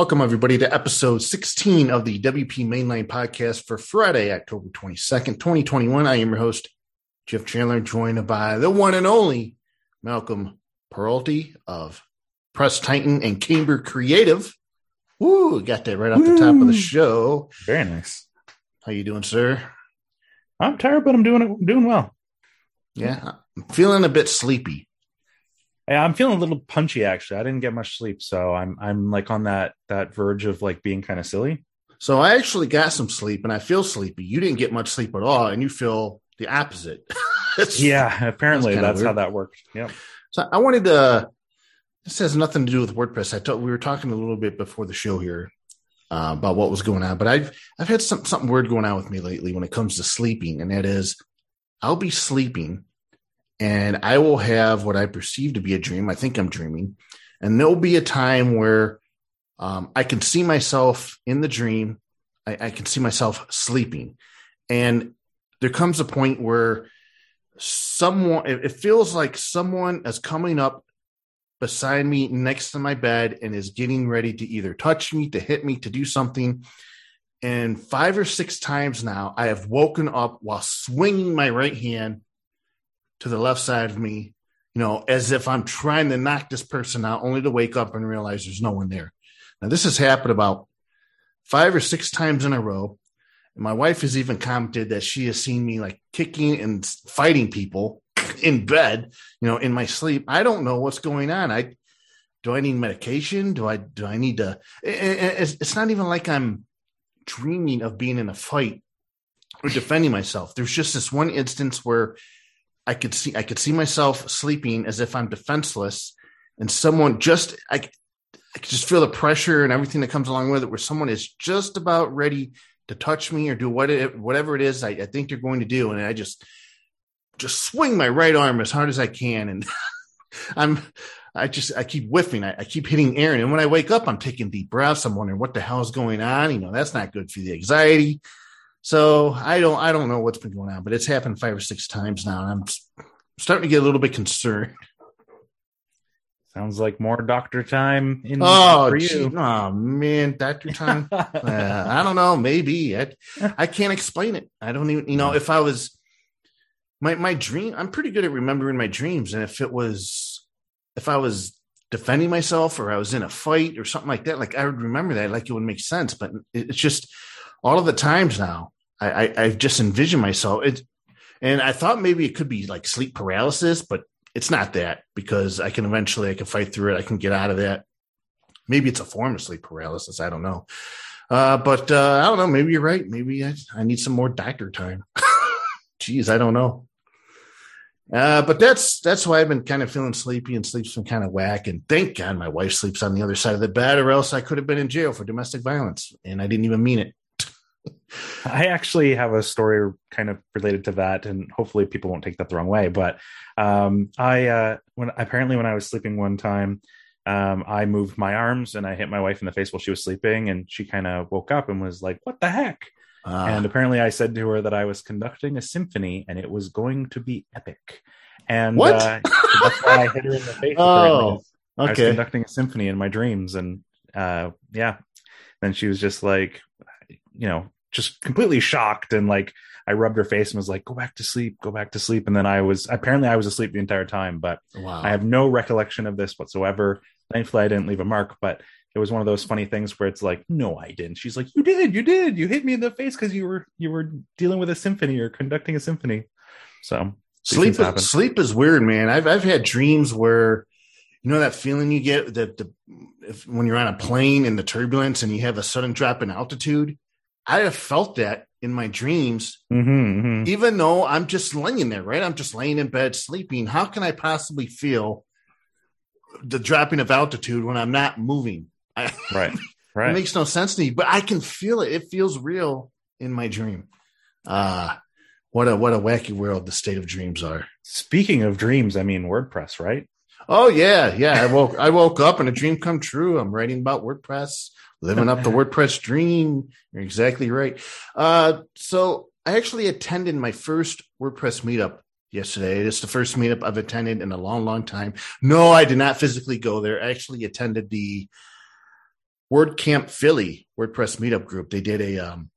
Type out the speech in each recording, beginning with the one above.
Welcome, everybody, to episode 16 of the WP Mainline podcast for Friday, October 22nd, 2021. I am your host, Jeff Chandler, joined by the one and only Malcolm Peralty of Press Titan and Camber Creative. Woo, got that right off the top of the show. Very nice. How you doing, sir? I'm tired, but I'm doing it doing well. Yeah, I'm feeling a bit sleepy. Yeah, I'm feeling a little punchy actually. I didn't get much sleep, so I'm I'm like on that that verge of like being kind of silly. So I actually got some sleep and I feel sleepy. You didn't get much sleep at all, and you feel the opposite. yeah, apparently that's that's, how that worked. Yeah. So I wanted to. This has nothing to do with WordPress. I thought we were talking a little bit before the show here uh, about what was going on, but I've I've had some, something weird going on with me lately when it comes to sleeping, and that is, I'll be sleeping, and I will have what I perceive to be a dream. I think I'm dreaming, and there'll be a time where um, I can see myself in the dream. I, I can see myself sleeping, and there comes a point where someone it, feels like someone is coming up beside me next to my bed and is getting ready to either touch me to hit me to do something and five or six times now i have woken up while swinging my right hand to the left side of me you know as if i'm trying to knock this person out only to wake up and realize there's no one there now this has happened about five or six times in a row and my wife has even commented that she has seen me like kicking and fighting people in bed, you know, in my sleep. I don't know what's going on. I do I need medication? Do I do I need to? It's, it's not even like I'm dreaming of being in a fight or defending myself. There's just this one instance where I could see I could see myself sleeping as if I'm defenseless, and someone just I, I could just feel the pressure and everything that comes along with it, where someone is just about ready to touch me or do what it, whatever it is I, I think they're going to do, and I just just swing my right arm as hard as I can, and I'm I just I keep whiffing, I, I keep hitting air, and when I wake up, I'm taking deep breaths. I'm wondering what the hell's going on. You know, that's not good for the anxiety. So I don't I don't know what's been going on, but it's happened five or six times now, and I'm starting to get a little bit concerned. Sounds like more doctor time in Oh, for you. oh man, doctor time. uh, I don't know. Maybe I, I can't explain it. I don't even. You know, if I was my my dream, I'm pretty good at remembering my dreams, and if it was, if I was defending myself or I was in a fight or something like that, like I would remember that, like it would make sense. But it, it's just all of the times now, I, I I've just envisioned myself. It, and I thought maybe it could be like sleep paralysis, but it's not that because I can eventually I can fight through it. I can get out of that. Maybe it's a form of sleep paralysis. I don't know. Uh, but uh, I don't know. Maybe you're right. Maybe I, I need some more doctor time. Jeez, I don't know. Uh, but that's that's why I've been kind of feeling sleepy and sleep's been kind of whack. And thank God my wife sleeps on the other side of the bed, or else I could have been in jail for domestic violence, and I didn't even mean it. I actually have a story kind of related to that, and hopefully people won't take that the wrong way. But um, I, uh, when apparently when I was sleeping one time, um, I moved my arms and I hit my wife in the face while she was sleeping, and she kind of woke up and was like, "What the heck?" Uh, and apparently, I said to her that I was conducting a symphony and it was going to be epic. And What? Uh, that's why I hit her in the face. Oh, apparently. I was conducting a symphony in my dreams, and uh, yeah. Then she was just like, you know, just completely shocked, and like I rubbed her face and was like, "Go back to sleep, go back to sleep." And then I was apparently I was asleep the entire time, but Wow. I have no recollection of this whatsoever. Thankfully, I didn't leave a mark, but it was one of those funny things where it's like, "No, I didn't." She's like, "You did, you did, you hit me in the face because you were you were dealing with a symphony or conducting a symphony." So sleep is, sleep is weird, man. I've I've had dreams where you know that feeling you get that the if, when you're on a plane in the turbulence and you have a sudden drop in altitude. I have felt that in my dreams, Mhm, mhm. even though I'm just laying there, right? I'm just laying in bed sleeping. How can I possibly feel the dropping of altitude when I'm not moving? I, right, It right. makes no sense to me, but I can feel it. It feels real in my dream. Uh what a what a wacky world the state of dreams are. Speaking of dreams, I mean WordPress, right? Oh yeah, yeah. I woke I woke up and a dream come true. I'm writing about WordPress, living up the WordPress dream. You're exactly right. Uh, so I actually attended my first WordPress meetup yesterday. It's the first meetup I've attended in a long, long time. No, I did not physically go there. I actually attended the WordCamp Philly WordPress meetup group. They did a um,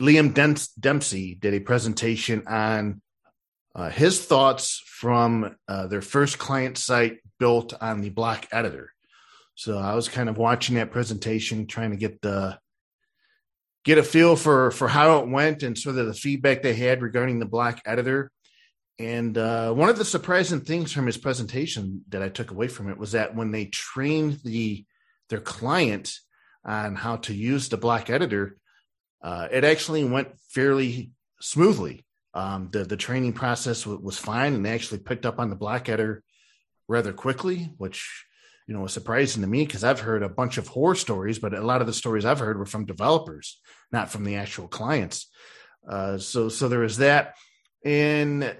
Liam Dempsey did a presentation on uh, his thoughts from uh, their first client site built on the block editor. So I was kind of watching that presentation, trying to get the get a feel for for how it went and sort of the feedback they had regarding the block editor. And uh, one of the surprising things from his presentation that I took away from it was that when they trained the their client on how to use the block editor, uh, it actually went fairly smoothly. Um, the the training process w- was fine, and they actually picked up on the block editor rather quickly, which you know was surprising to me because I've heard a bunch of horror stories, but a lot of the stories I've heard were from developers, not from the actual clients. Uh, so so there was that, and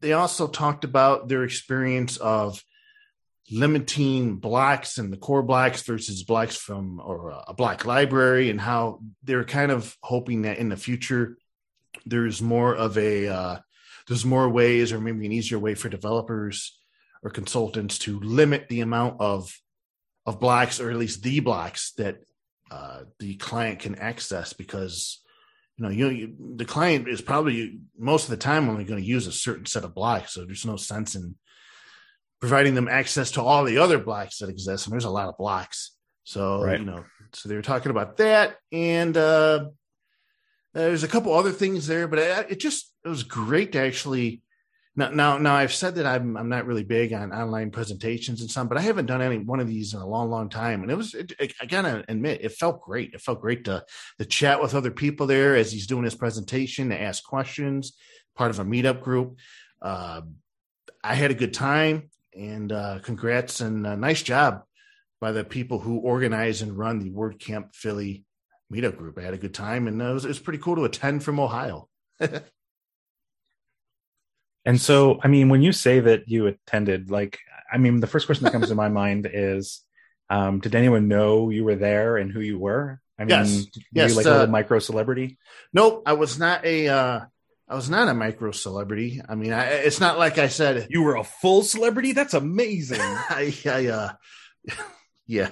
they also talked about their experience of limiting blocks and the core blocks versus blocks from or a block library and how they're kind of hoping that in the future there's more of a uh, there's more ways or maybe an easier way for developers or consultants to limit the amount of of blocks or at least the blocks that uh, the client can access because you know you, you, the client is probably most of the time only going to use a certain set of blocks so there's no sense in providing them access to all the other blocks that exist and there's a lot of blocks so right. you know so they were talking about that and uh there's a couple other things there but it, it just it was great to actually now, now, now, I've said that I'm I'm not really big on online presentations and some, but I haven't done any one of these in a long, long time. And it was, it, it, I gotta admit, it felt great. It felt great to to chat with other people there as he's doing his presentation, to ask questions, part of a meetup group. Uh, I had a good time, and uh, congrats and nice job by the people who organize and run the WordCamp Philly meetup group. I had a good time, and it was, it was pretty cool to attend from Ohio. And so, I mean, when you say that you attended, like, I mean, the first question that comes to my mind is, um, did anyone know you were there and who you were? I mean, yes. yes, you like uh, a little micro celebrity? Nope, I was not a, uh, I was not a micro celebrity. I mean, I, it's not like I said you were a full celebrity. That's amazing. I, I uh, yeah,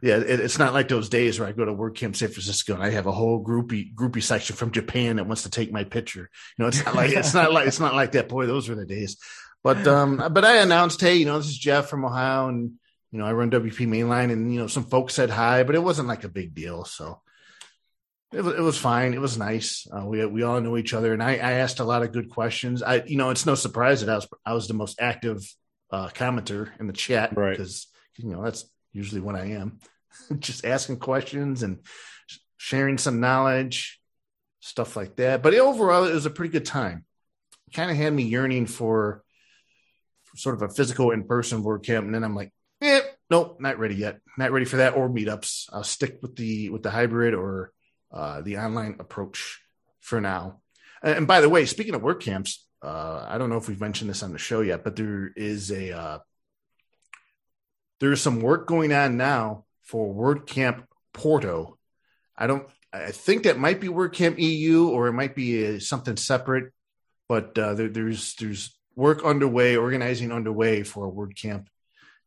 yeah. It, it's not like those days where I go to WordCamp San Francisco and I have a whole groupie groupie section from Japan that wants to take my picture. You know, it's not like it's not like it's not like that. Boy, those were the days. But um, but I announced, hey, you know, this is Jeff from Ohio, and you know, I run WP Mainline, and you know, some folks said hi, but it wasn't like a big deal. So it was, it was fine. It was nice. Uh, we we all knew each other, and I, I asked a lot of good questions. I you know, it's no surprise that I was I was the most active uh, commenter in the chat, right? Because you know that's usually when I am, just asking questions and sharing some knowledge, stuff like that. But overall, it was a pretty good time. Kind of had me yearning for, sort of a physical in person WordCamp, and then I'm like, eh, nope, not ready yet. Not ready for that or meetups. I'll stick with the with the hybrid or uh, the online approach for now. And by the way, speaking of WordCamps, uh, I don't know if we've mentioned this on the show yet, but there is a uh, there's some work going on now for WordCamp Porto. I don't. I think that might be WordCamp EU or it might be uh, something separate, but uh, there, there's there's work underway, organizing underway for a WordCamp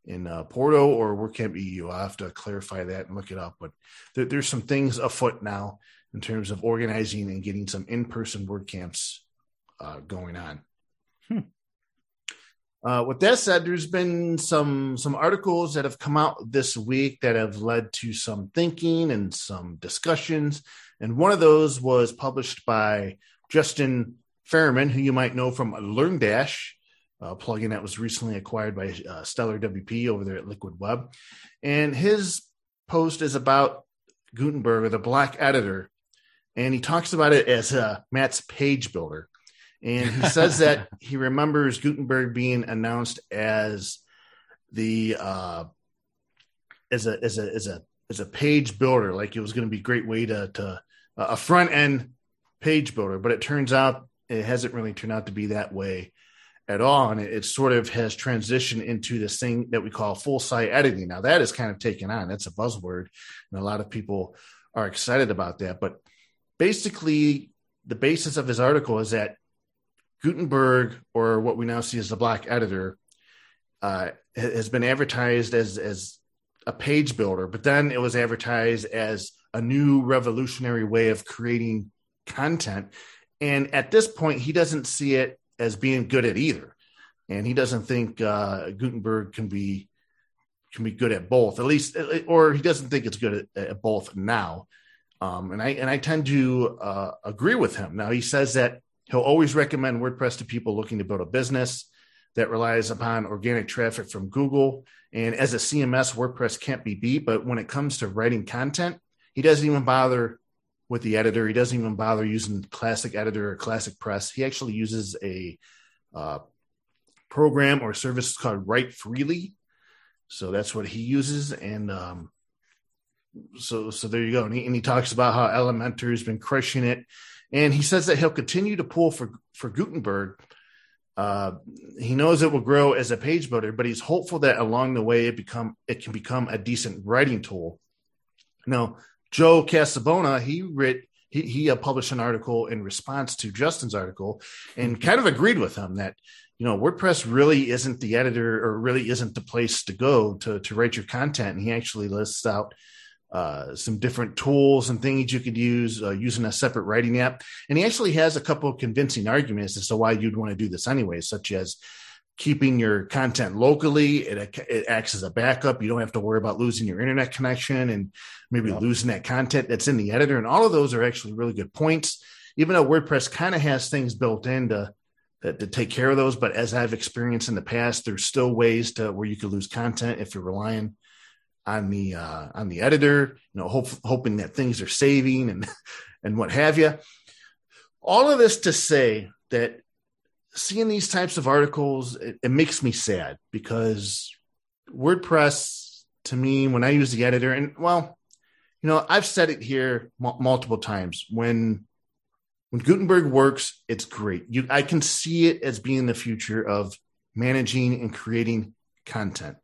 in uh, Porto or WordCamp EU. I'll have to clarify that and look it up. But there, there's some things afoot now in terms of organizing and getting some in-person WordCamps uh, going on. Hmm. Uh, with that said, there's been some some articles that have come out this week that have led to some thinking and some discussions. And one of those was published by Justin Ferriman, who you might know from LearnDash, a plugin that was recently acquired by uh, Stellar WP over there at Liquid Web. And his post is about Gutenberg or the Block Editor, and he talks about it as uh, Matt's page builder. And he says that he remembers Gutenberg being announced as the uh, as a as a as a as a page builder, like it was going to be a great way to to uh, a front end page builder. But it turns out it hasn't really turned out to be that way at all, and it, it sort of has transitioned into this thing that we call full site editing. Now that is kind of taken on. That's a buzzword, and a lot of people are excited about that. But basically, the basis of his article is that Gutenberg, or what we now see as the Block Editor, uh, has been advertised as as a page builder, but then it was advertised as a new revolutionary way of creating content. And at this point, he doesn't see it as being good at either, and he doesn't think uh, Gutenberg can be can be good at both, at least, or he doesn't think it's good at, at both now. Um, and I and I tend to uh, agree with him. Now he says that he'll always recommend WordPress to people looking to build a business that relies upon organic traffic from Google. And as a CMS, WordPress can't be beat. But when it comes to writing content, he doesn't even bother with the editor. He doesn't even bother using Classic Editor or Classic Press. He actually uses a uh, program or service called Write Freely. So that's what he uses. And um, so, so there you go. And he, and he talks about how Elementor has been crushing it. And he says that he'll continue to pull for, for Gutenberg uh, he knows it will grow as a page builder, but he's hopeful that along the way it become it can become a decent writing tool. Now, Joe Casabona, he writ he, he uh, published an article in response to Justin's article and kind of agreed with him that you know WordPress really isn't the editor or really isn't the place to go to to write your content. And he actually lists out uh, some different tools and things you could use uh, using a separate writing app. And he actually has a couple of convincing arguments as to why you'd want to do this anyway, such as keeping your content locally. It, it acts as a backup. You don't have to worry about losing your internet connection and maybe yeah. losing that content that's in the editor. And all of those are actually really good points, even though WordPress kind of has things built in to, to take care of those. But as I've experienced in the past, there's still ways to where you could lose content if you're relying on the uh, on the editor, you know, hope, hoping that things are saving and and what have you. All of this to say that seeing these types of articles, it, it makes me sad because WordPress to me, when I use the editor, and well, you know, I've said it here m- multiple times. When when Gutenberg works, it's great. You, I can see it as being the future of managing and creating content.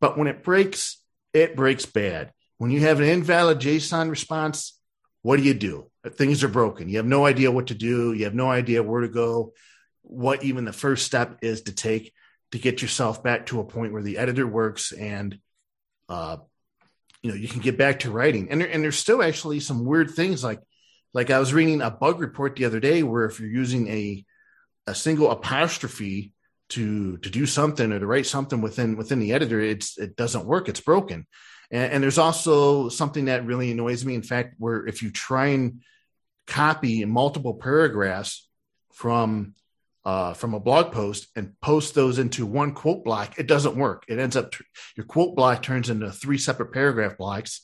But when it breaks, it breaks bad. When you have an invalid JSON response, what do you do? Things are broken. You have no idea what to do. You have no idea where to go, what even the first step is to take to get yourself back to a point where the editor works and, uh, you know, you can get back to writing. And, there, and there's still actually some weird things like, like I was reading a bug report the other day where if you're using a, a single apostrophe to to do something or to write something within within the editor it's it doesn't work it's broken. And, and, there's also something that really annoys me. In fact where if you try and copy multiple paragraphs from uh, from a blog post and post those into one quote block it doesn't work. It ends up your quote block turns into three separate paragraph blocks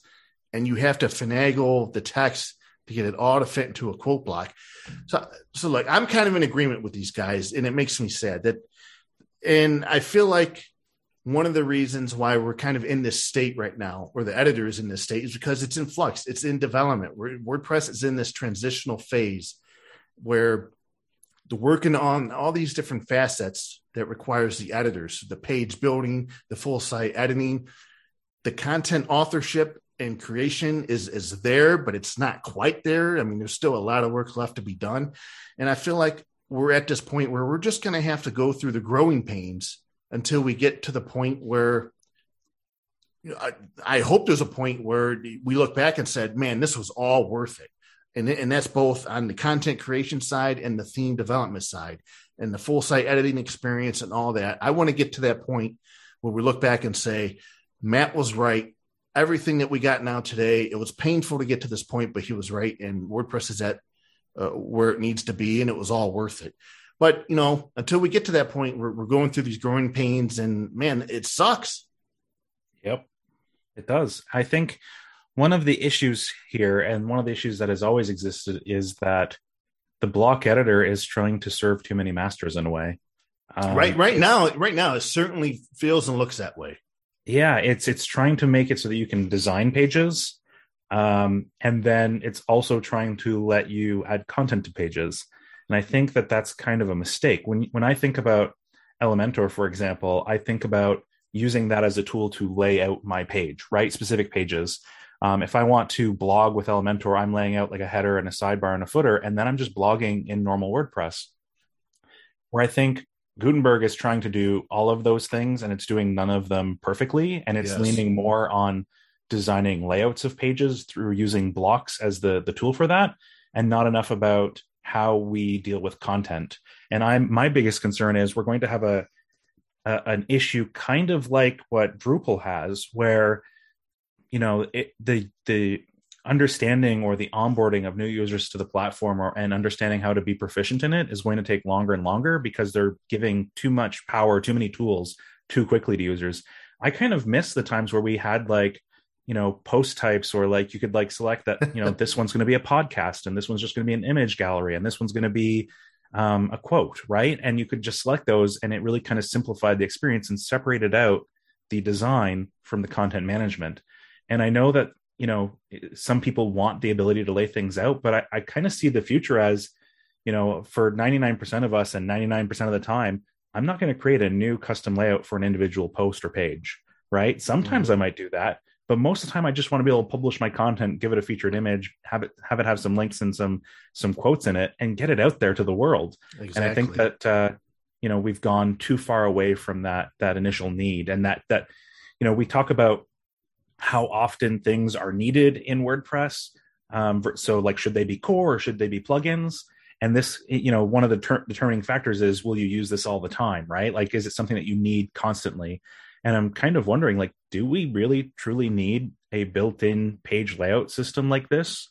and you have to finagle the text to get it all to fit into a quote block. So so like i'm kind of in agreement with these guys and it makes me sad that and I feel like one of the reasons why we're kind of in this state right now, or the editor is in this state, is because it's in flux, it's in development. WordPress is in this transitional phase where the working on all these different facets that requires the editors, the page building, the full site editing, the content authorship and creation is is there, but it's not quite there. I mean, there's still a lot of work left to be done, and I feel like we're at this point where we're just going to have to go through the growing pains until we get to the point where you know, I, I, hope there's a point where we look back and said, man, this was all worth it. And, and that's both on the content creation side and the theme development side and the full site editing experience and all that. I want to get to that point where we look back and say, Matt was right. Everything that we got now today, it was painful to get to this point, but he was right. And WordPress is at uh, where it needs to be, and it was all worth it. But you know, until we get to that point, we're, we're going through these growing pains, and man, it sucks. Yep, it does. I think one of the issues here, and one of the issues that has always existed, is that the block editor is trying to serve too many masters in a way. Um, right, right now, right now, it certainly feels and looks that way. Yeah, it's it's trying to make it so that you can design pages um, and then it's also trying to let you add content to pages. And I think that that's kind of a mistake. When when I think about Elementor, for example, I think about using that as a tool to lay out my page, right? Specific pages. Um, if I want to blog with Elementor, I'm laying out like a header and a sidebar and a footer, and then I'm just blogging in normal WordPress. Where I think Gutenberg is trying to do all of those things and it's doing none of them perfectly. And it's Yes. leaning more on designing layouts of pages through using blocks as the, the tool for that and not enough about how we deal with content. And I'm my biggest concern is we're going to have a, a an issue kind of like what Drupal has, where you know it, the the understanding or the onboarding of new users to the platform or and understanding how to be proficient in it is going to take longer and longer because they're giving too much power too many tools too quickly to users i kind of miss the times where we had like you know post types or like you could like select that you know this one's going to be a podcast and this one's just going to be an image gallery and this one's going to be um, a quote right? And you could just select those and it really kind of simplified the experience and separated out the design from the content management. And i know that you know some people want the ability to lay things out but i, I kind of see the future as you know for 99% of us and 99% of the time i'm not going to create a new custom layout for an individual post or page right? Sometimes i might do that but most of the time i just want to be able to publish my content give it a featured image have it have it have some links and some some quotes in it and get it out there to the world. Exactly. and i think that uh you know we've gone too far away from that that initial need and that that you know we talk about how often things are needed in wordpress um so like should they be core or should they be plugins? And this you know one of the ter- determining factors is will you use this all the time right? Like is it something that you need constantly and i'm kind of wondering like do we really truly need a built-in page layout system like this?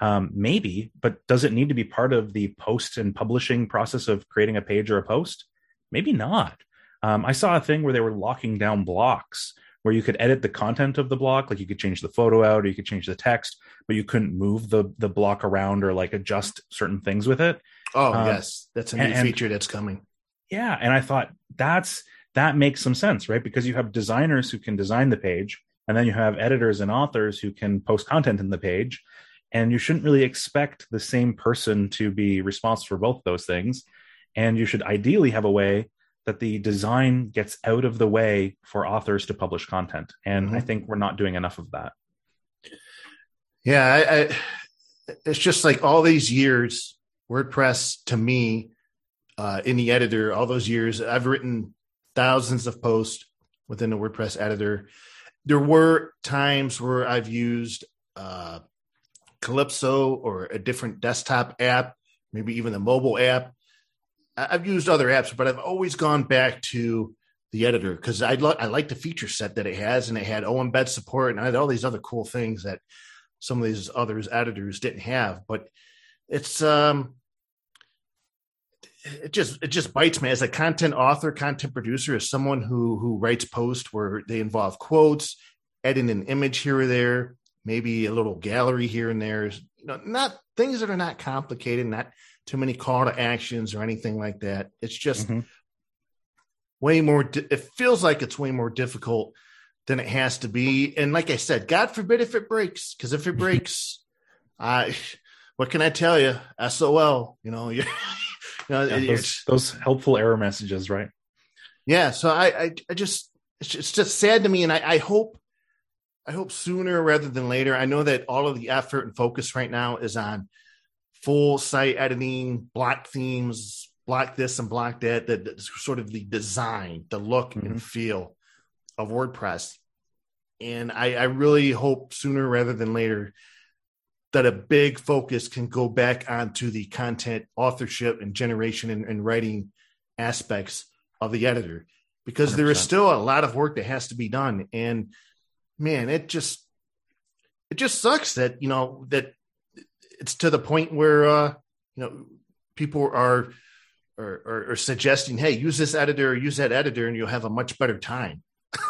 Um, maybe but does it need to be part of the post and publishing process of creating a page or a post? Maybe not. Um, i saw a thing where they were locking down blocks where you could edit the content of the block like you could change the photo out or you could change the text but you couldn't move the the block around or like adjust certain things with it. Oh um, yes, that's a new and- feature that's coming. yeah and i thought that's that makes some sense right? Because you have designers who can design the page and then you have editors and authors who can post content in the page and you shouldn't really expect the same person to be responsible for both those things. And you should ideally have a way that the design gets out of the way for authors to publish content. And i Mhm. think we're not doing enough of that. Yeah, I, I, it's just like all these years, WordPress to me, uh, in the editor, all those years, I've written thousands of posts within the WordPress editor. There were times where I've used uh, Calypso or a different desktop app, maybe even a mobile app. I've used other apps, but I've always gone back to the editor because I, lo- I like the feature set that it has, and it had OEmbed support and I had all these other cool things that some of these others editors didn't have but it's um it just it just bites me. As a content author content producer as someone who who writes posts where they involve quotes adding an image here or there maybe a little gallery here and there you know not things that are not complicated not too many call to actions or anything like that. It's just Mhm. way more it feels like it's way more difficult than it has to be. And like i said god forbid if it breaks because if it breaks i what can i tell you? Sol you know you know Yeah, those, those helpful error messages right? Yeah so I, I i just it's just, sad to me and I, I hope i hope sooner rather than later. I know that all of the effort and focus right now is on full site editing block themes block this and block that that that's sort of the design the look Mhm. and feel of wordpress. And I, I really hope sooner rather than later that a big focus can go back onto the content authorship and generation and, and writing aspects of the editor. Because there is 100%. still a lot of work that has to be done. And man it just it just sucks that you know that it's to the point where uh you know people are are, are, are suggesting hey use this editor or use that editor and you'll have a much better time.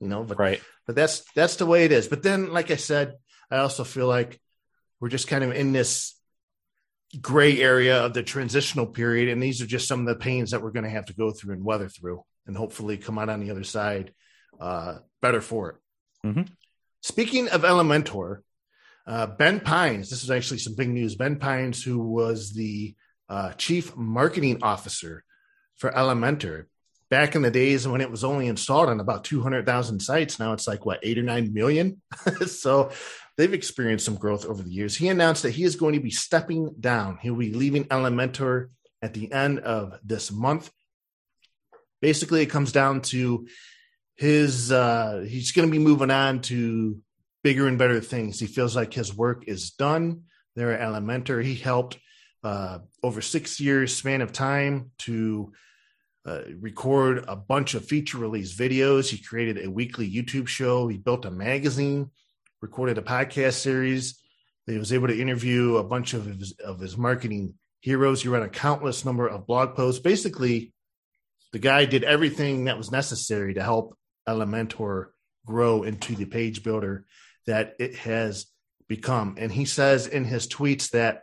You know but right. but that's that's the way it is. But then like i said i also feel like we're just kind of in this gray area of the transitional period and these are just some of the pains that we're going to have to go through and weather through and hopefully come out on the other side uh, better for it Mhm. speaking of elementor uh, ben pines this is actually some big news ben pines who was the uh, chief marketing officer for elementor back in the days when it was only installed on about 200,000 sites. Now it's like what, eight or nine million? so they've experienced some growth over the years. He announced that he is going to be stepping down. He'll be leaving Elementor at the end of this month. basically, it comes down to his uh, he's going to be moving on to bigger and better things. He feels like his work is done there at Elementor. He helped uh, over six years span of time to uh, record a bunch of feature release videos. He created a weekly YouTube show. He built a magazine, recorded a podcast series. He was able to interview a bunch of his, of his marketing heroes. He ran a countless number of blog posts. Basically, the guy did everything that was necessary to help Elementor grow into the page builder that it has become. And he says in his tweets that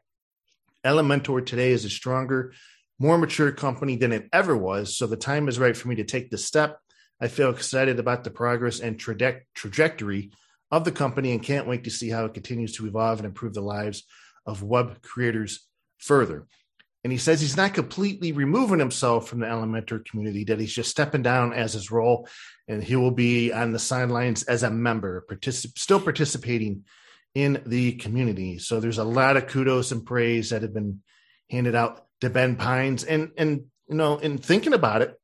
Elementor today is a stronger, more mature company than it ever was. So the time is right for me to take the step. I feel excited about the progress and traje- trajectory of the company and can't wait to see how it continues to evolve and improve the lives of web creators further. And he says he's not completely removing himself from the Elementor community, that he's just stepping down as his role and he will be on the sidelines as a member, particip- still participating in the community. So there's a lot of kudos and praise that have been handed out to Ben Pines. And and you know, in thinking about it,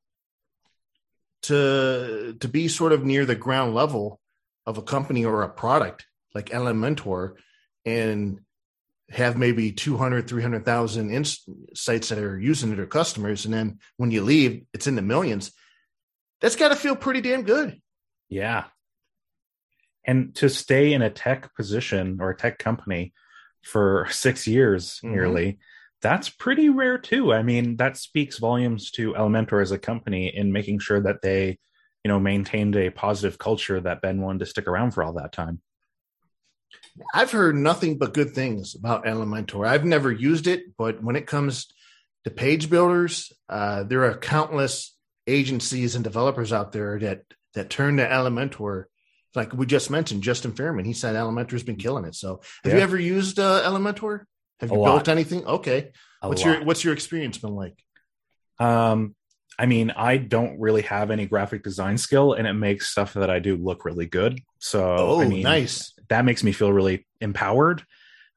to to be sort of near the ground level of a company or a product like Elementor and have maybe 200 300,000 ins- sites that are using it or customers and then when you leave it's in the millions that's got to feel pretty damn good. Yeah. And to stay in a tech position or a tech company for 6 years mm-hmm. nearly that's pretty rare too. I mean that speaks volumes to elementor as a company in making sure that they you know maintained a positive culture that ben wanted to stick around for all that time I've heard nothing but good things about Elementor. I've never used it, but when it comes to page builders, uh, there are countless agencies and developers out there that that turn to Elementor. Like we just mentioned, Justin Ferriman, he said Elementor's been killing it. So, have yeah. you ever used uh, Elementor? Have you built anything? Okay, A what's lot. your what's your experience been like? Um, I mean, I don't really have any graphic design skill, and it makes stuff that I do look really good. So, oh, I mean, nice that makes me feel really empowered.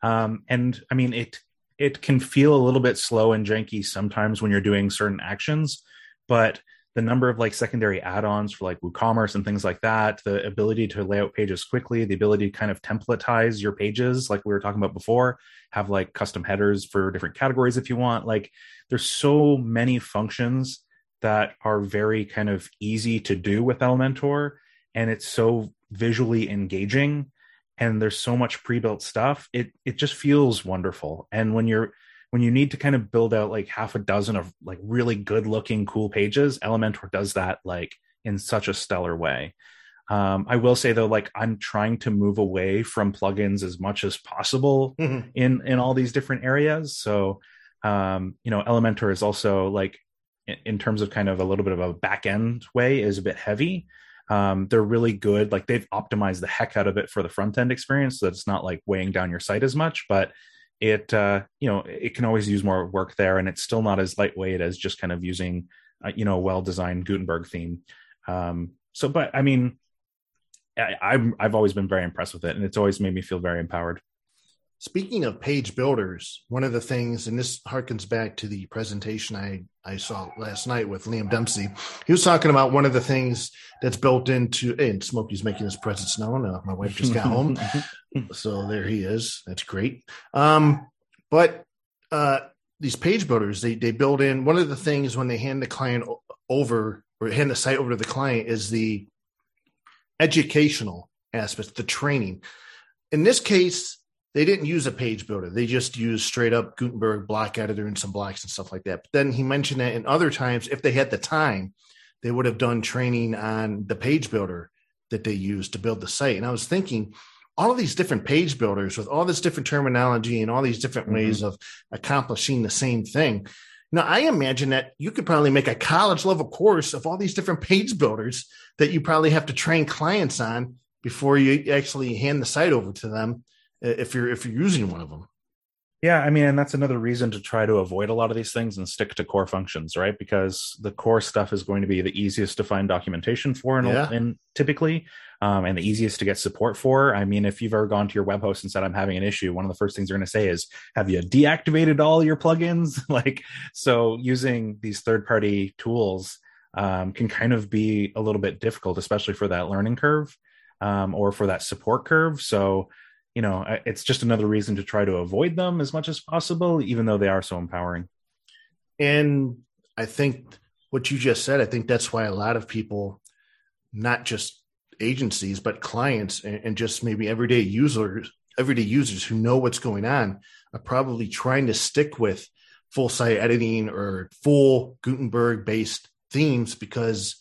Um, and I mean, it it can feel a little bit slow and janky sometimes when you're doing certain actions, but the number of like secondary add-ons for like WooCommerce and things like that, the ability to lay out pages quickly, the ability to kind of templatize your pages, like we were talking about before, have like custom headers for different categories if you want. Like there's so many functions that are very kind of easy to do with Elementor, and it's so visually engaging and there's so much pre-built stuff it it just feels wonderful and when you're when you need to kind of build out like half a dozen of like really good looking cool pages elementor does that like in such a stellar way um, i will say though like i'm trying to move away from plugins as much as possible mm-hmm. in in all these different areas so um, you know elementor is also like in, terms of kind of a little bit of a back end way is a bit heavy um, they're really good. Like they've optimized the heck out of it for the front end experience, so that it's not like weighing down your site as much. But it, uh, you know, it can always use more work there, and it's still not as lightweight as just kind of using, uh, you know, a well designed Gutenberg theme. Um, so, but I mean, I, I'm I've always been very impressed with it, and it's always made me feel very empowered. Speaking of page builders, one of the things, and this harkens back to the presentation I, I saw last night with Liam Dempsey. He was talking about one of the things that's built into, and Smokey's making his presence known. Uh, my wife just got home. so there he is. That's great. Um, but uh, these page builders, they, they build in one of the things when they hand the client over or hand the site over to the client is the educational aspect, the training. In this case, they didn't use a page builder. They just used straight up Gutenberg block editor and some blocks and stuff like that. But then he mentioned that in other times, if they had the time, they would have done training on the page builder that they used to build the site. And I was thinking, all of these different page builders with all this different terminology and all these different mm-hmm. ways of accomplishing the same thing. Now, I imagine that you could probably make a college level course of all these different page builders that you probably have to train clients on before you actually hand the site over to them if you're if you're using one of them yeah i mean and that's another reason to try to avoid a lot of these things and stick to core functions right because the core stuff is going to be the easiest to find documentation for and, yeah. and typically um, and the easiest to get support for i mean if you've ever gone to your web host and said i'm having an issue one of the first things they're going to say is have you deactivated all your plugins like so using these third party tools um, can kind of be a little bit difficult, especially for that learning curve um, or for that support curve. So, you know, it's just another reason to try to avoid them as much as possible, even though they are so empowering. And I think what you just said, I think that's why a lot of people, not just agencies, but clients and, and just maybe everyday users, everyday users who know what's going on are probably trying to stick with full site editing or full Gutenberg based themes because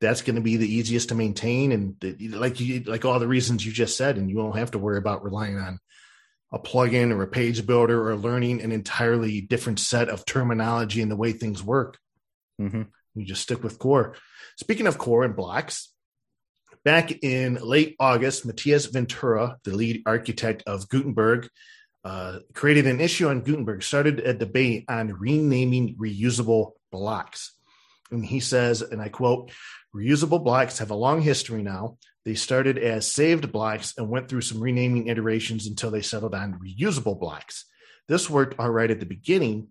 that's going to be the easiest to maintain and like you like all the reasons you just said and you won't have to worry about relying on a plugin or a page builder or learning an entirely different set of terminology and the way things work. Mm-hmm. you just stick with core. Speaking of core and blocks back in late august matias ventura the lead architect of gutenberg uh, created an issue on gutenberg started a debate on renaming reusable blocks. And he says, and I quote, reusable blocks have a long history now. They started as saved blocks and went through some renaming iterations until they settled on reusable blocks. This worked all right at the beginning,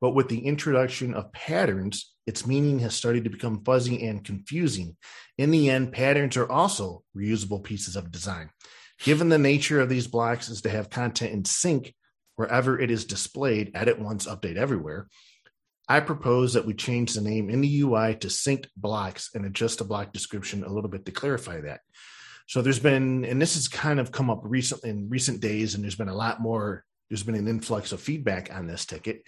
but with the introduction of patterns, its meaning has started to become fuzzy and confusing. In the end, patterns are also reusable pieces of design. Given the nature of these blocks is to have content in sync wherever it is displayed, edit once, update everywhere. I propose that we change the name in the UI to synced blocks and adjust the block description a little bit to clarify that. So there's been, and this has kind of come up recently in recent days, and there's been a lot more, there's been an influx of feedback on this ticket.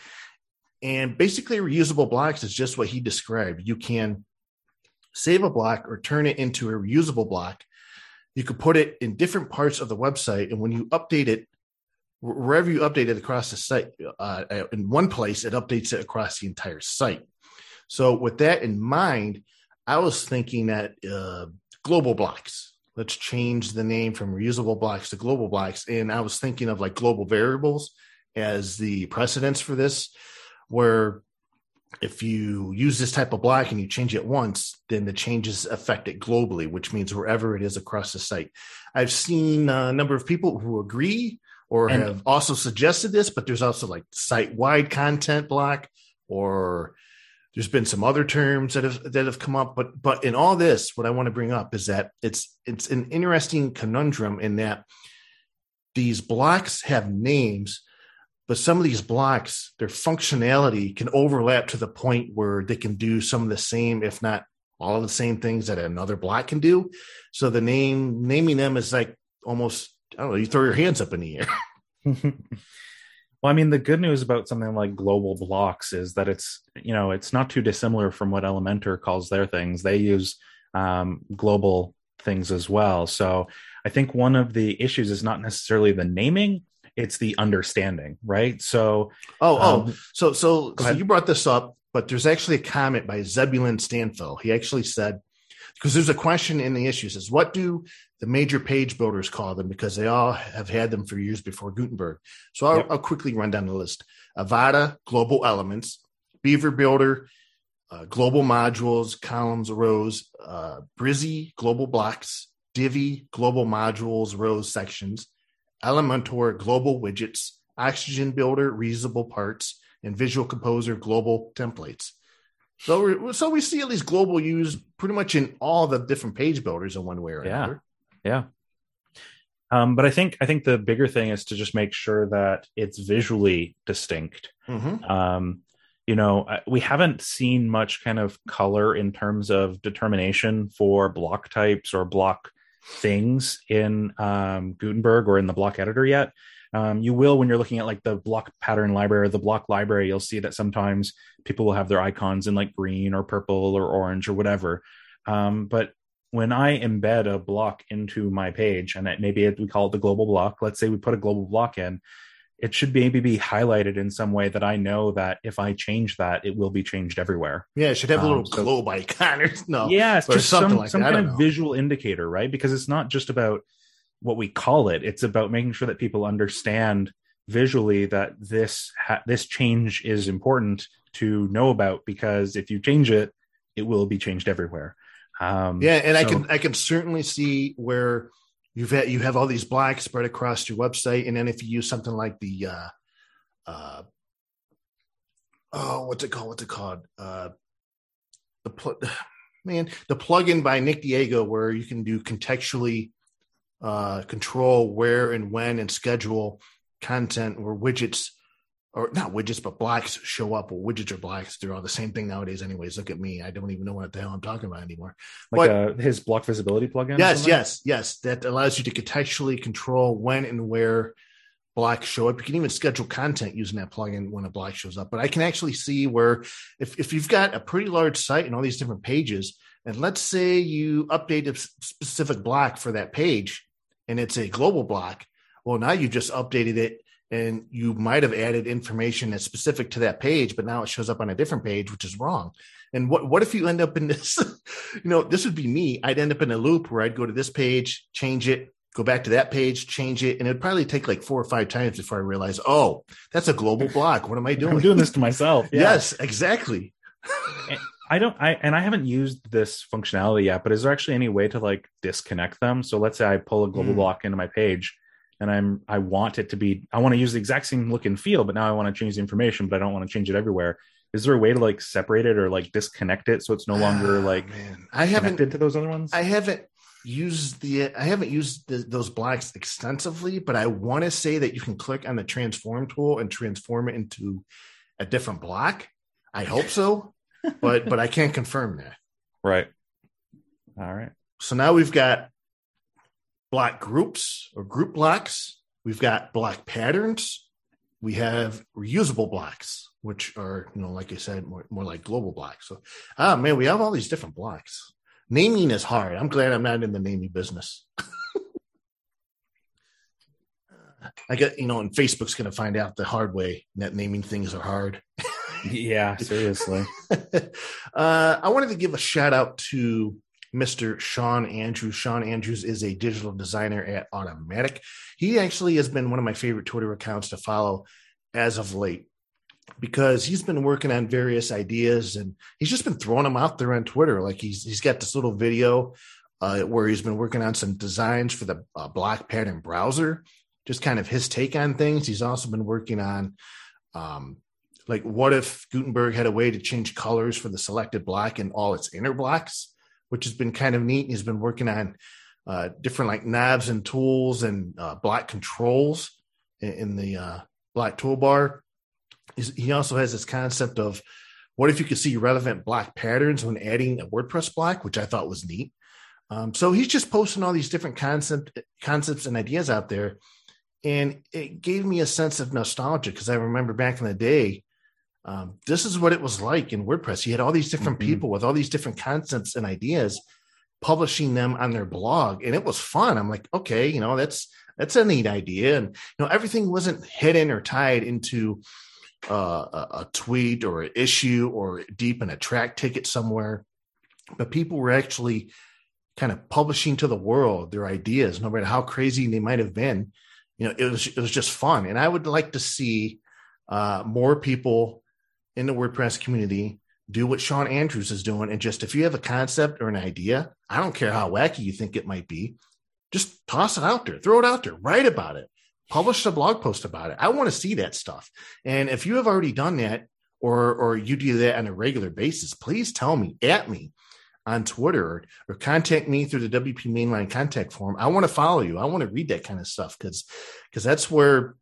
And basically, reusable blocks is just what he described. You can save a block or turn it into a reusable block. You could put it in different parts of the website, and when you update it, wherever you update it across the site, uh, uh, in one place, it updates it across the entire site. So, with that in mind, I was thinking that uh, global blocks. Let's change the name from reusable blocks to global blocks. And I was thinking of like global variables as the precedence for this, where if you use this type of block and you change it once, then the changes affect it globally, which means wherever it is across the site. I've seen a number of people who agree or and, have also suggested this, but there's also like site wide content block, or there's been some other terms that have that have come up. But but in all this, what I want to bring up is that it's it's an interesting conundrum in that these blocks have names, but some of these blocks, their functionality can overlap to the point where they can do some of the same, if not all of the same things that another block can do. So the name naming them is like almost I don't know, you throw your hands up in the air. well, I mean, the good news about something like global blocks is that it's, you know, it's not too dissimilar from what Elementor calls their things. They use um, global things as well. So I think one of the issues is not necessarily the naming, it's the understanding, right? So, oh, oh um, oh, so, so, so you brought this up, but there's actually a comment by Zebulan Stanphill. He actually said, because there's a question in the issue says, what do the major page builders call them because they all have had them for years before Gutenberg. So I'll, yep. I'll quickly run down the list. Avada, Global Elements, Beaver Builder, uh, Global Modules, Columns, Rows, uh, Brizy, Global Blocks, Divi, Global Modules, Rows, Sections, Elementor, Global Widgets, Oxygen Builder, Reusable Parts, and Visual Composer, Global Templates. So, so we see at least global used pretty much in all the different page builders in one way or yeah. another. Yeah. Um, but I think I think the bigger thing is to just make sure that it's visually distinct. Mm-hmm. Um, you know, we haven't seen much kind of color in terms of determination for block types or block things in um, Gutenberg or in the block editor yet. Um, you will when you're looking at like the block pattern library or the block library. You'll see that sometimes people will have their icons in like green or purple or orange or whatever. Um, but when I embed a block into my page, and it, maybe we call it the global block, let's say we put a global block in, it should maybe be highlighted in some way that I know that if I change that, it will be changed everywhere. Yeah, it should have a little um, so, globe icon or no. Yeah, it's just something some, like some kind of know. visual indicator, right? Because it's not just about what we call it; it's about making sure that people understand visually that this ha- this change is important to know about because if you change it, it will be changed everywhere. Um, yeah, and so, I can I can certainly see where you've had, you have all these blocks spread across your website, and then if you use something like the uh, uh, oh, what's it called? What's it called? Uh, the pl- man the plugin by Nick Diego where you can do contextually uh, control where and when and schedule content or widgets or not widgets, but blocks show up. Well, widgets or blocks, they're all the same thing nowadays. Anyways, look at me. I don't even know what the hell I'm talking about anymore. Like but, uh, his block visibility plugin? Yes, yes, yes. That allows you to contextually control when and where blocks show up. You can even schedule content using that plugin when a block shows up. But I can actually see where if, if you've got a pretty large site and all these different pages, and let's say you update a specific block for that page and it's a global block. Well, now you've just updated it and you might have added information that's specific to that page, but now it shows up on a different page, which is wrong. And what what if you end up in this? you know, this would be me. I'd end up in a loop where I'd go to this page, change it, go back to that page, change it, and it'd probably take like four or five times before I realize, oh, that's a global block. What am I doing? I'm doing this to myself. Yeah. Yes, exactly. I don't I and I haven't used this functionality yet, but is there actually any way to like disconnect them? So let's say I pull a global mm. block into my page and I'm I want it to be I want to use the exact same look and feel, but now I want to change the information, but I don't want to change it everywhere. Is there a way to like separate it or like disconnect it so it's no longer ah, like man. I haven't to those other ones? I haven't used the I haven't used the, those blocks extensively, but I want to say that you can click on the transform tool and transform it into a different block. I hope so, but but I can't confirm that. Right. All right. So now we've got block groups or group blocks. We've got block patterns. We have reusable blocks, which are, you know, like I said, more, more like global blocks. So, ah, man, we have all these different blocks. Naming is hard. I'm glad I'm not in the naming business. I get, you know, and Facebook's going to find out the hard way that naming things are hard. yeah, seriously. uh, I wanted to give a shout out to Mr. Shaun Andrews. Shaun Andrews is a digital designer at Automattic. He actually has been one of my favorite Twitter accounts to follow as of late because he's been working on various ideas and he's just been throwing them out there on Twitter. Like he's he's got this little video uh, where he's been working on some designs for the uh, block pattern browser, just kind of his take on things. He's also been working on um, like what if Gutenberg had a way to change colors for the selected block and all its inner blocks which has been kind of neat. He's been working on uh, different like knobs and tools and uh, block controls in, in the uh, block toolbar. He's, he also has this concept of what if you could see relevant block patterns when adding a WordPress block, which I thought was neat. Um, so he's just posting all these different concept concepts and ideas out there, and it gave me a sense of nostalgia because I remember back in the day um, this is what it was like in WordPress. You had all these different mm-hmm. people with all these different concepts and ideas publishing them on their blog, and it was fun. I'm like, okay, you know, that's that's a neat idea, and you know, everything wasn't hidden or tied into uh, a, a tweet or an issue or deep in a Trac ticket somewhere, but people were actually kind of publishing to the world their ideas, no matter how crazy they might have been. You know, it was it was just fun, and I would like to see uh, more people in the WordPress community, do what Shaun Andrews is doing. And just if you have a concept or an idea, I don't care how wacky you think it might be, just toss it out there, throw it out there, write about it, publish a blog post about it. I want to see that stuff. And if you have already done that, or or you do that on a regular basis, please tell me at me on Twitter or, contact me through the WP Mainline contact form. I want to follow you. I want to read that kind of stuff because because that's where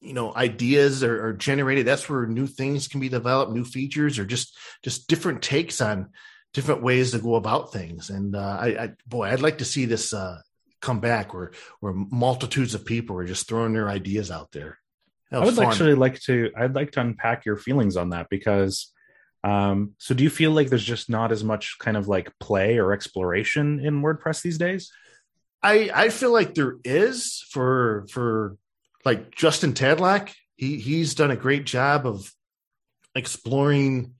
you know ideas are, are, generated. That's where new things can be developed new features or just just different takes on different ways to go about things. And uh, I, I, boy i'd like to see this uh, come back where where multitudes of people are just throwing their ideas out there. I would fun. actually like to i'd like to unpack your feelings on that because um so do you feel like there's just not as much kind of like play or exploration in wordpress these days? I i feel like there is for for like Justin Tadlock, he he's done a great job of exploring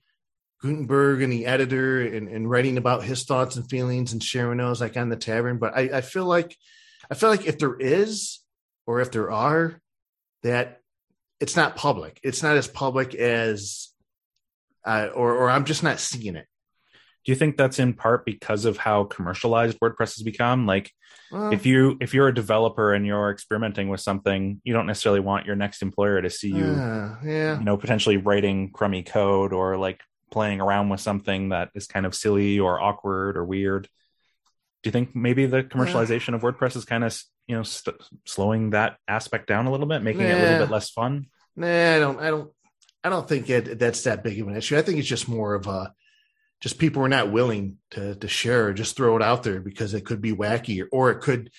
Gutenberg and the editor and, and writing about his thoughts and feelings and sharing those like on the tavern. But I, I feel like I feel like if there is or if there are, that it's not public. It's not as public as uh, or or I'm just not seeing it do you think that's in part because of how commercialized wordpress has become like if you if you're a developer and you're experimenting with something you don't necessarily want your next employer to see you uh, yeah you know potentially writing crummy code or like playing around with something that is kind of silly or awkward or weird. Do you think maybe the commercialization of WordPress is kind of you know st- slowing that aspect down a little bit, making it a little bit less fun? Nah, I don't. I don't. I don't think it, that's that big of an issue. I think it's just more of a just people are not willing to to share or just throw it out there because it could be wacky or, or it could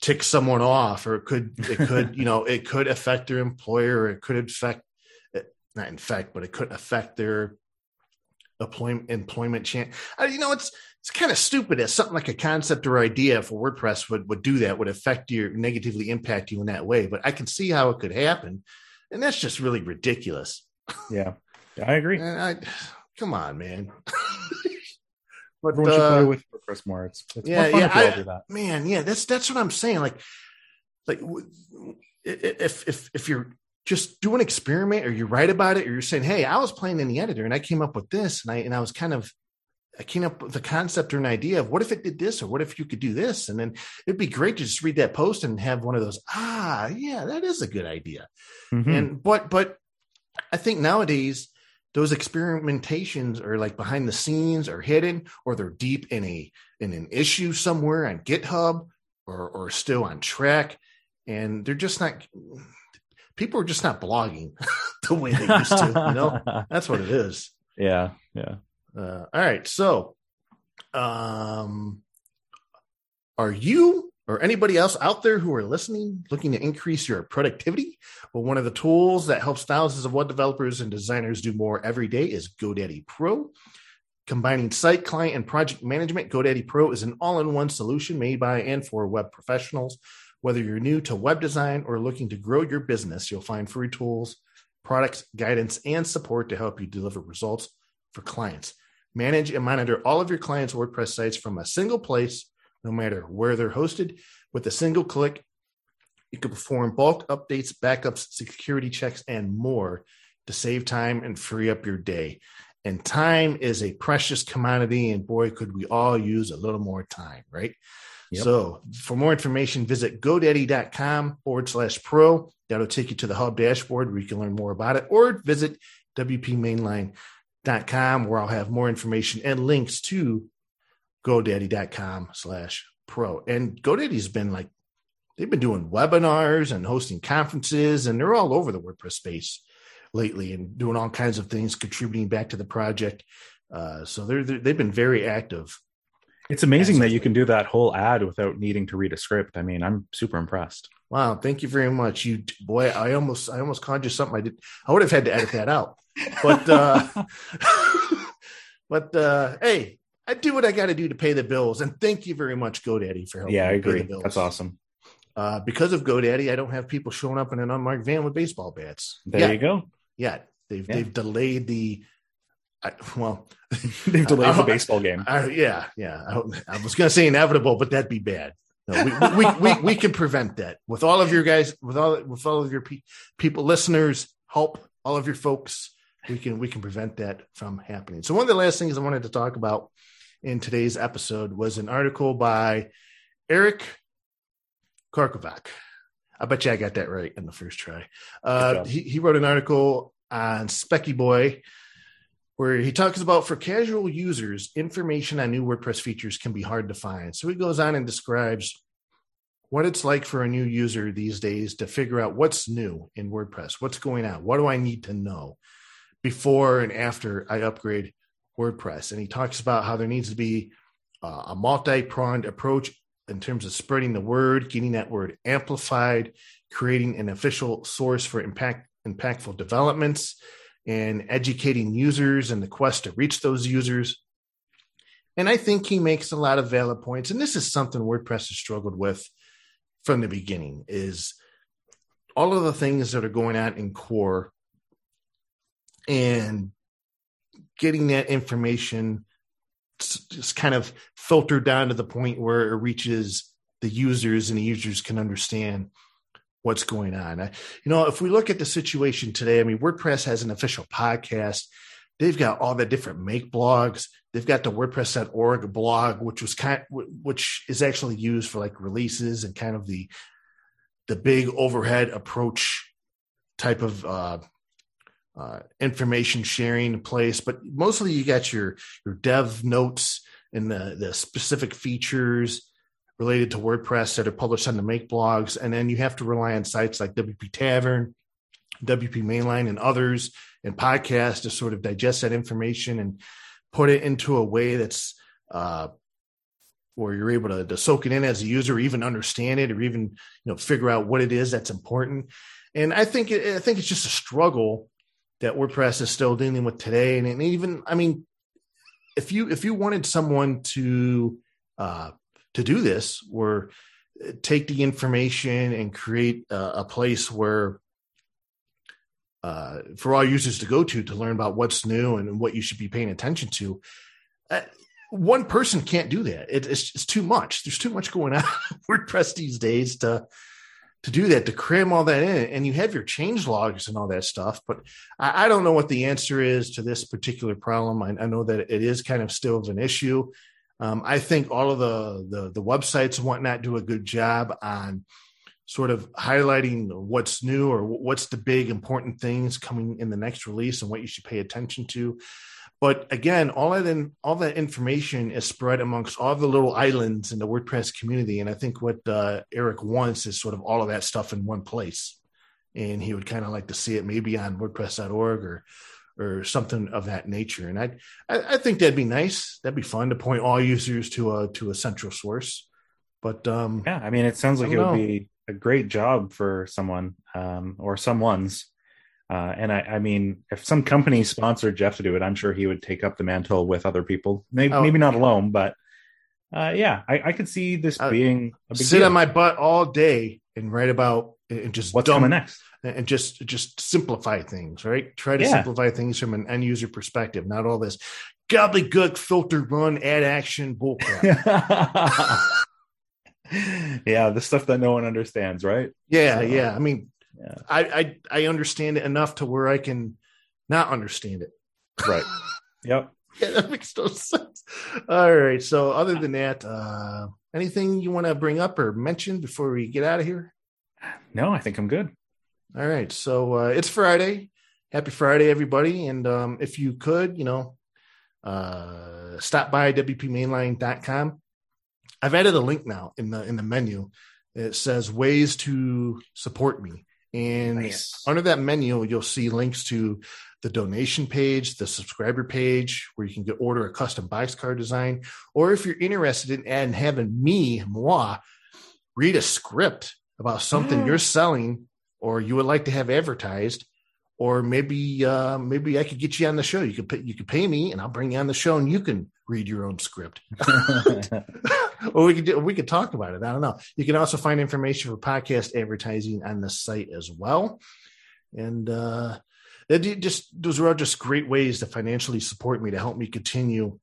tick someone off or it could it could you know it could affect their employer or it could affect not infect but it could affect their employment employment chance. Uh, you know, it's it's kind of stupid as something like a concept or idea for WordPress would would do that would affect you negatively impact you in that way. But I can see how it could happen, and that's just really ridiculous. Yeah, I agree. I, come on, man. but Everyone uh, play with Chris more. It's, it's yeah, yeah, if we all I- man, yeah, that's that's what I'm saying. Like, like w- i- i- if if if you're just do an experiment or you write about it or you're saying, hey, I was playing in the editor and I came up with this and I and I was kind of I came up with the concept or an idea of what if it did this or what if you could do this and then it'd be great to just read that post and have one of those ah yeah that is a good idea Mhm. and but but i think nowadays those experimentations are like behind the scenes or hidden or they're deep in a in an issue somewhere on github or or still on Trac and they're just not people are just not blogging the way they used to you know that's what it is yeah, yeah. uh, all right so um are you or anybody else out there who are listening looking to increase your productivity? Well one of the tools that helps thousands of web developers and designers do more every day is godaddy pro. Combining site client and project management godaddy pro is an all-in-one solution made by and for web professionals. Whether you're new to web design or looking to grow your business you'll find free tools products guidance and support to help you deliver results for clients. Manage and monitor all of your clients wordpress sites from a single place no matter where they're hosted. With a single click, you can perform bulk updates, backups, security checks, and more to save time and free up your day. And time is a precious commodity, and boy, could we all use a little more time, right? Yep. So, for more information, visit godaddy.com forward slash pro. That'll take you to the hub dashboard where you can learn more about it, or visit wpmainline.com where I'll have more information and links to godaddy.com slash pro. And GoDaddy's been like, they've been doing webinars and hosting conferences, and they're all over the WordPress space lately and doing all kinds of things, contributing back to the project. Uh, so they're, they're they've been very active. It's amazing that you can do that whole ad without needing to read a script. I mean, I'm super impressed. Wow, thank you very much. You boy, I almost I almost you something I did. I would have had to edit that out. But uh but uh hey, I do what I got to do to pay the bills, and thank you very much, GoDaddy, for helping. yeah, I agree. the bills. That's awesome. Uh, because of GoDaddy, I don't have people showing up in an unmarked van with baseball bats. There yet, you go. Yet they've Yeah. they've delayed the. I, well, They've delayed the Uh, baseball game. I, yeah, yeah. I, I was going to say inevitable, but that'd be bad. No, we, we, we, we can prevent that with all of your guys, with all with all of your pe- people, listeners, help all of your folks. We can we can prevent that from happening. So one of the last things I wanted to talk about in today's episode was an article by Eric Karkovack. I bet you I got that right in the first try. Uh, he, he wrote an article on Speckyboy where he talks about for casual users, information on new WordPress features can be hard to find. So he goes on and describes what it's like for a new user these days to figure out what's new in WordPress, what's going on, what do I need to know before and after I upgrade WordPress. And he talks about how there needs to be uh, a multi pronged approach in terms of spreading the word, getting that word amplified, creating an official source for impact, impactful developments, and educating users in the quest to reach those users. And I think he makes a lot of valid points. And this is something WordPress has struggled with from the beginning is all of the things that are going on in core and getting that information just kind of filtered down to the point where it reaches the users and the users can understand what's going on. You know, if we look at the situation today, I mean, WordPress has an official podcast. They've got all the different make blogs. They've got the WordPress.org blog, which was kind, which is actually used for like releases and kind of the the big overhead approach type of uh, uh, information sharing place, but mostly you got your your dev notes and the the specific features related to WordPress that are published on the Make blogs, and then you have to rely on sites like WP Tavern, WP Mainline, and others, and podcasts to sort of digest that information and put it into a way that's uh, where you're able to, to soak it in as a user, even understand it, or even you know figure out what it is that's important. And I think I think it's just a struggle that WordPress is still dealing with today. And, and even I mean, if you if you wanted someone to uh, to do this, or uh, take the information and create a, a place where uh, for all users to go to to learn about what's new and what you should be paying attention to. Uh, one person can't do that. It, it's, it's too much. There's too much going on WordPress these days to to do that to cram all that in. And you have your change logs and all that stuff, but I, I don't know what the answer is to this particular problem. I, I know that it is kind of still of an issue. Um, I think all of the, the the websites and whatnot do a good job on sort of highlighting what's new or what's the big important things coming in the next release and what you should pay attention to. But again, all that in, all that information is spread amongst all the little islands in the WordPress community, and I think what uh, Eric wants is sort of all of that stuff in one place. And he would kind of like to see it maybe on WordPress.org or or something of that nature. And I, I, I think that'd be nice. That'd be fun to point all users to a to a central source. But um, yeah, I mean, it sounds like it would be a great job for someone um, or someone's uh, and I, I, mean, if some company sponsored Jeff to do it, I'm sure he would take up the mantle with other people. Maybe, oh. maybe not alone, but uh, yeah, I, I, could see this uh, being a big sit deal. on my butt all day and write about and just what's dumb, coming next, and just just simplify things. Right, try to yeah. simplify things from an end user perspective, not all this gobbledygook filter run ad action bullcrap. yeah, the stuff that no one understands, right? Yeah, so, yeah. I mean, yeah. I, I I understand it enough to where I can not understand it. Right. yep. Yeah, that makes no sense. All right. So other than that, uh anything you want to bring up or mention before we get out of here? No, I think I'm good. All right. So uh it's Friday. Happy Friday, everybody. And um if you could, you know, uh stop by wpmainline.com. I've added a link now in the in the menu. It says ways to support me. And nice. under that menu, you'll see links to the donation page, the subscriber page, where you can get order a custom boxcar design. Or if you're interested in and having me, moi, read a script about something you're selling or you would like to have advertised, or maybe uh, maybe I could get you on the show. You could pay, you could pay me, and I'll bring you on the show, and you can read your own script. or we could do, we could talk about it. I don't know. You can also find information for podcast advertising on the site as well. And uh, just those are all just great ways to financially support me to help me continue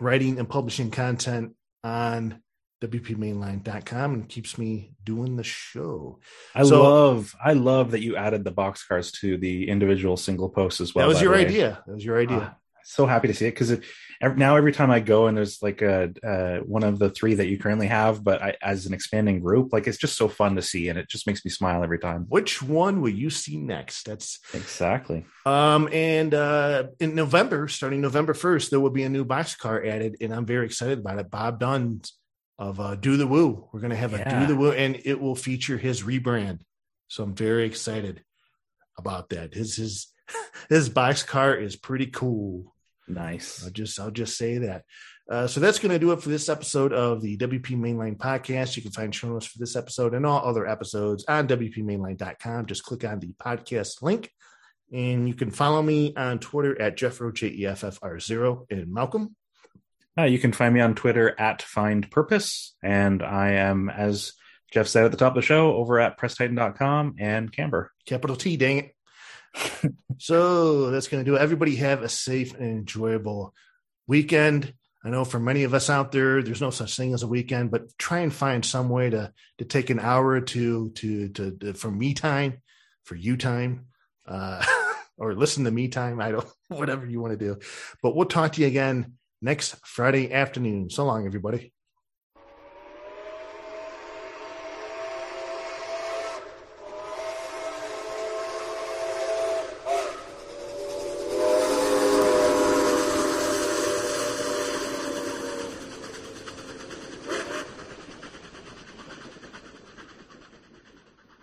writing and publishing content on wpmainline.com and keeps me doing the show. I so, love I love that you added the boxcars to the individual single posts as well. That was your idea. That was your idea. So happy to see it because it, now every time I go and there's like a uh, one of the three that you currently have, but I, as an expanding group, like it's just so fun to see, and it just makes me smile every time. Which one will you see next? That's exactly. Um, and uh, in November, starting November first, there will be a new boxcar added, and I'm very excited about it. Bob Dunn of uh, Do the Woo. We're gonna have yeah. a Do the Woo, and it will feature his rebrand. So I'm very excited about that. His his his boxcar is pretty cool. Nice. I'll just I'll just say that. Uh, so that's going to do it for this episode of the WP Mainline podcast. You can find show notes for this episode and all other episodes on WPMainline.com. Just click on the podcast link. And you can follow me on Twitter at Jeffro, J E F F R 0 and Malcolm. Uh, you can find me on Twitter at Find Purpose. And I am, as Jeff said at the top of the show, over at PressTitan.com and Camber. Capital T, dang it so that's going to do it. Everybody have a safe and enjoyable weekend. I know for many of us out there, there's no such thing as a weekend, but try and find some way to to take an hour or two to to, to for me time, for you time, uh, or listen to me time. I don't whatever you want to do. But we'll talk to you again next Friday afternoon. So long, everybody.